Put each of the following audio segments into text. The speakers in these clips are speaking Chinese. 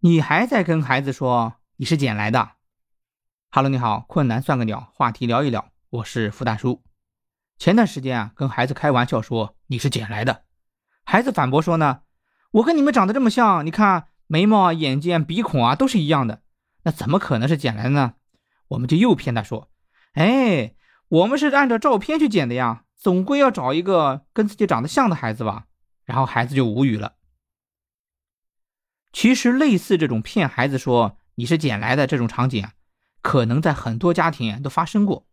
你还在跟孩子说你是捡来的？Hello，你好，困难算个鸟，话题聊一聊，我是付大叔。前段时间啊，跟孩子开玩笑说你是捡来的，孩子反驳说呢，我跟你们长得这么像，你看眉毛啊、眼睛、鼻孔啊都是一样的，那怎么可能是捡来的呢？我们就又骗他说，哎，我们是按照照片去捡的呀，总归要找一个跟自己长得像的孩子吧。然后孩子就无语了。其实，类似这种骗孩子说你是捡来的这种场景，可能在很多家庭都发生过。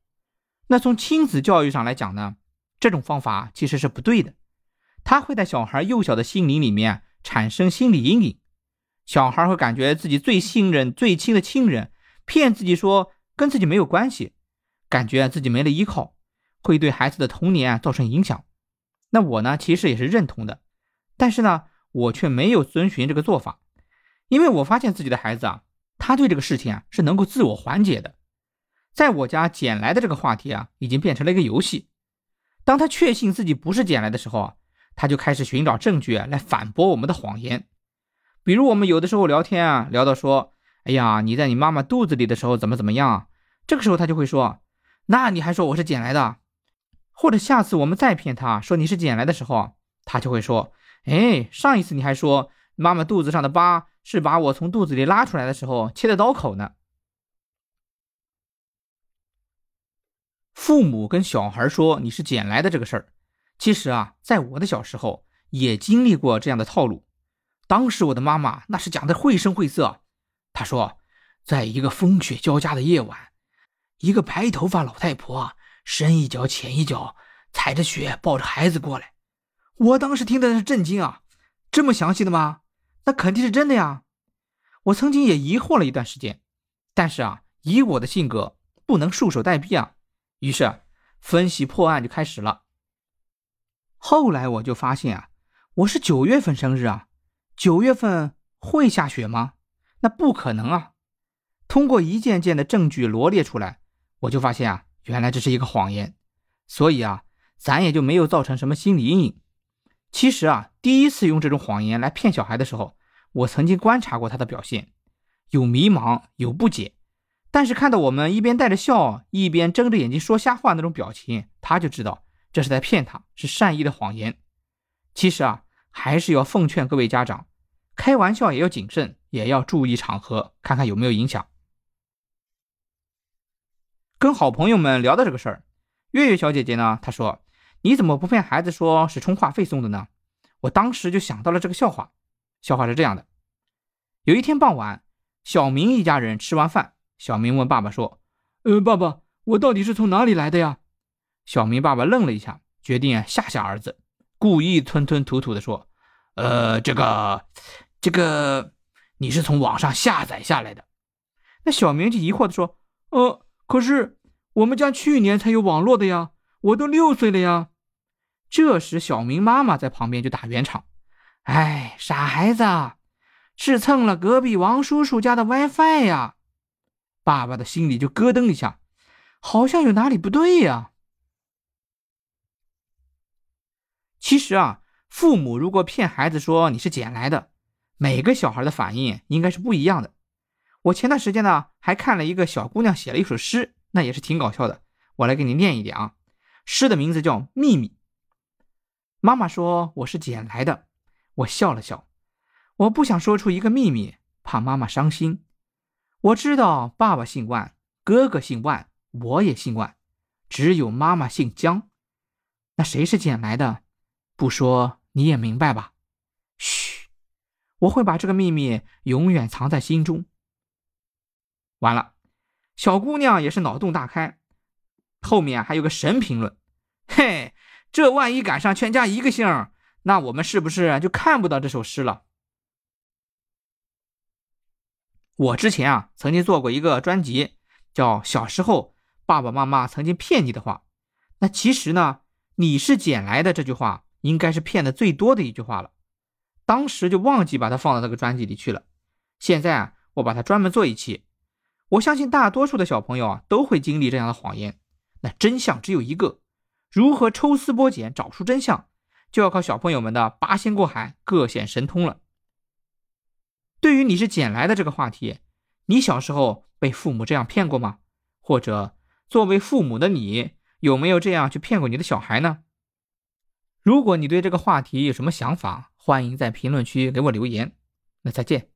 那从亲子教育上来讲呢，这种方法其实是不对的，它会在小孩幼小的心灵里面产生心理阴影。小孩会感觉自己最信任、最亲的亲人骗自己说跟自己没有关系，感觉自己没了依靠，会对孩子的童年造成影响。那我呢，其实也是认同的，但是呢，我却没有遵循这个做法。因为我发现自己的孩子啊，他对这个事情啊是能够自我缓解的。在我家捡来的这个话题啊，已经变成了一个游戏。当他确信自己不是捡来的时候啊，他就开始寻找证据来反驳我们的谎言。比如我们有的时候聊天啊，聊到说：“哎呀，你在你妈妈肚子里的时候怎么怎么样？”啊这个时候他就会说：“那你还说我是捡来的？”或者下次我们再骗他说你是捡来的时候，他就会说：“哎，上一次你还说妈妈肚子上的疤。”是把我从肚子里拉出来的时候切的刀口呢。父母跟小孩说你是捡来的这个事儿，其实啊，在我的小时候也经历过这样的套路。当时我的妈妈那是讲的绘声绘色，她说，在一个风雪交加的夜晚，一个白头发老太婆深一脚浅一脚，踩着雪抱着孩子过来。我当时听的是震惊啊，这么详细的吗？那肯定是真的呀！我曾经也疑惑了一段时间，但是啊，以我的性格不能束手待毙啊，于是分析破案就开始了。后来我就发现啊，我是九月份生日啊，九月份会下雪吗？那不可能啊！通过一件件的证据罗列出来，我就发现啊，原来这是一个谎言，所以啊，咱也就没有造成什么心理阴影。其实啊，第一次用这种谎言来骗小孩的时候，我曾经观察过他的表现，有迷茫，有不解，但是看到我们一边带着笑，一边睁着眼睛说瞎话那种表情，他就知道这是在骗他，是善意的谎言。其实啊，还是要奉劝各位家长，开玩笑也要谨慎，也要注意场合，看看有没有影响。跟好朋友们聊到这个事儿，月月小姐姐呢，她说。你怎么不骗孩子说是充话费送的呢？我当时就想到了这个笑话。笑话是这样的：有一天傍晚，小明一家人吃完饭，小明问爸爸说：“呃，爸爸，我到底是从哪里来的呀？”小明爸爸愣了一下，决定吓吓儿子，故意吞吞吐吐的说：“呃，这个，这个，你是从网上下载下来的。”那小明就疑惑的说：“呃，可是我们家去年才有网络的呀，我都六岁了呀。”这时，小明妈妈在旁边就打圆场：“哎，傻孩子，是蹭了隔壁王叔叔家的 WiFi 呀！”爸爸的心里就咯噔一下，好像有哪里不对呀。其实啊，父母如果骗孩子说你是捡来的，每个小孩的反应应该是不一样的。我前段时间呢，还看了一个小姑娘写了一首诗，那也是挺搞笑的。我来给你念一点啊，诗的名字叫《秘密》。妈妈说我是捡来的，我笑了笑，我不想说出一个秘密，怕妈妈伤心。我知道爸爸姓万，哥哥姓万，我也姓万，只有妈妈姓江。那谁是捡来的？不说你也明白吧？嘘，我会把这个秘密永远藏在心中。完了，小姑娘也是脑洞大开，后面还有个神评论，嘿。这万一赶上全家一个姓，那我们是不是就看不到这首诗了？我之前啊曾经做过一个专辑，叫《小时候爸爸妈妈曾经骗你的话》。那其实呢，你是捡来的这句话应该是骗的最多的一句话了。当时就忘记把它放到那个专辑里去了。现在啊，我把它专门做一期。我相信大多数的小朋友啊都会经历这样的谎言。那真相只有一个。如何抽丝剥茧找出真相，就要靠小朋友们的八仙过海、各显神通了。对于你是捡来的这个话题，你小时候被父母这样骗过吗？或者作为父母的你，有没有这样去骗过你的小孩呢？如果你对这个话题有什么想法，欢迎在评论区给我留言。那再见。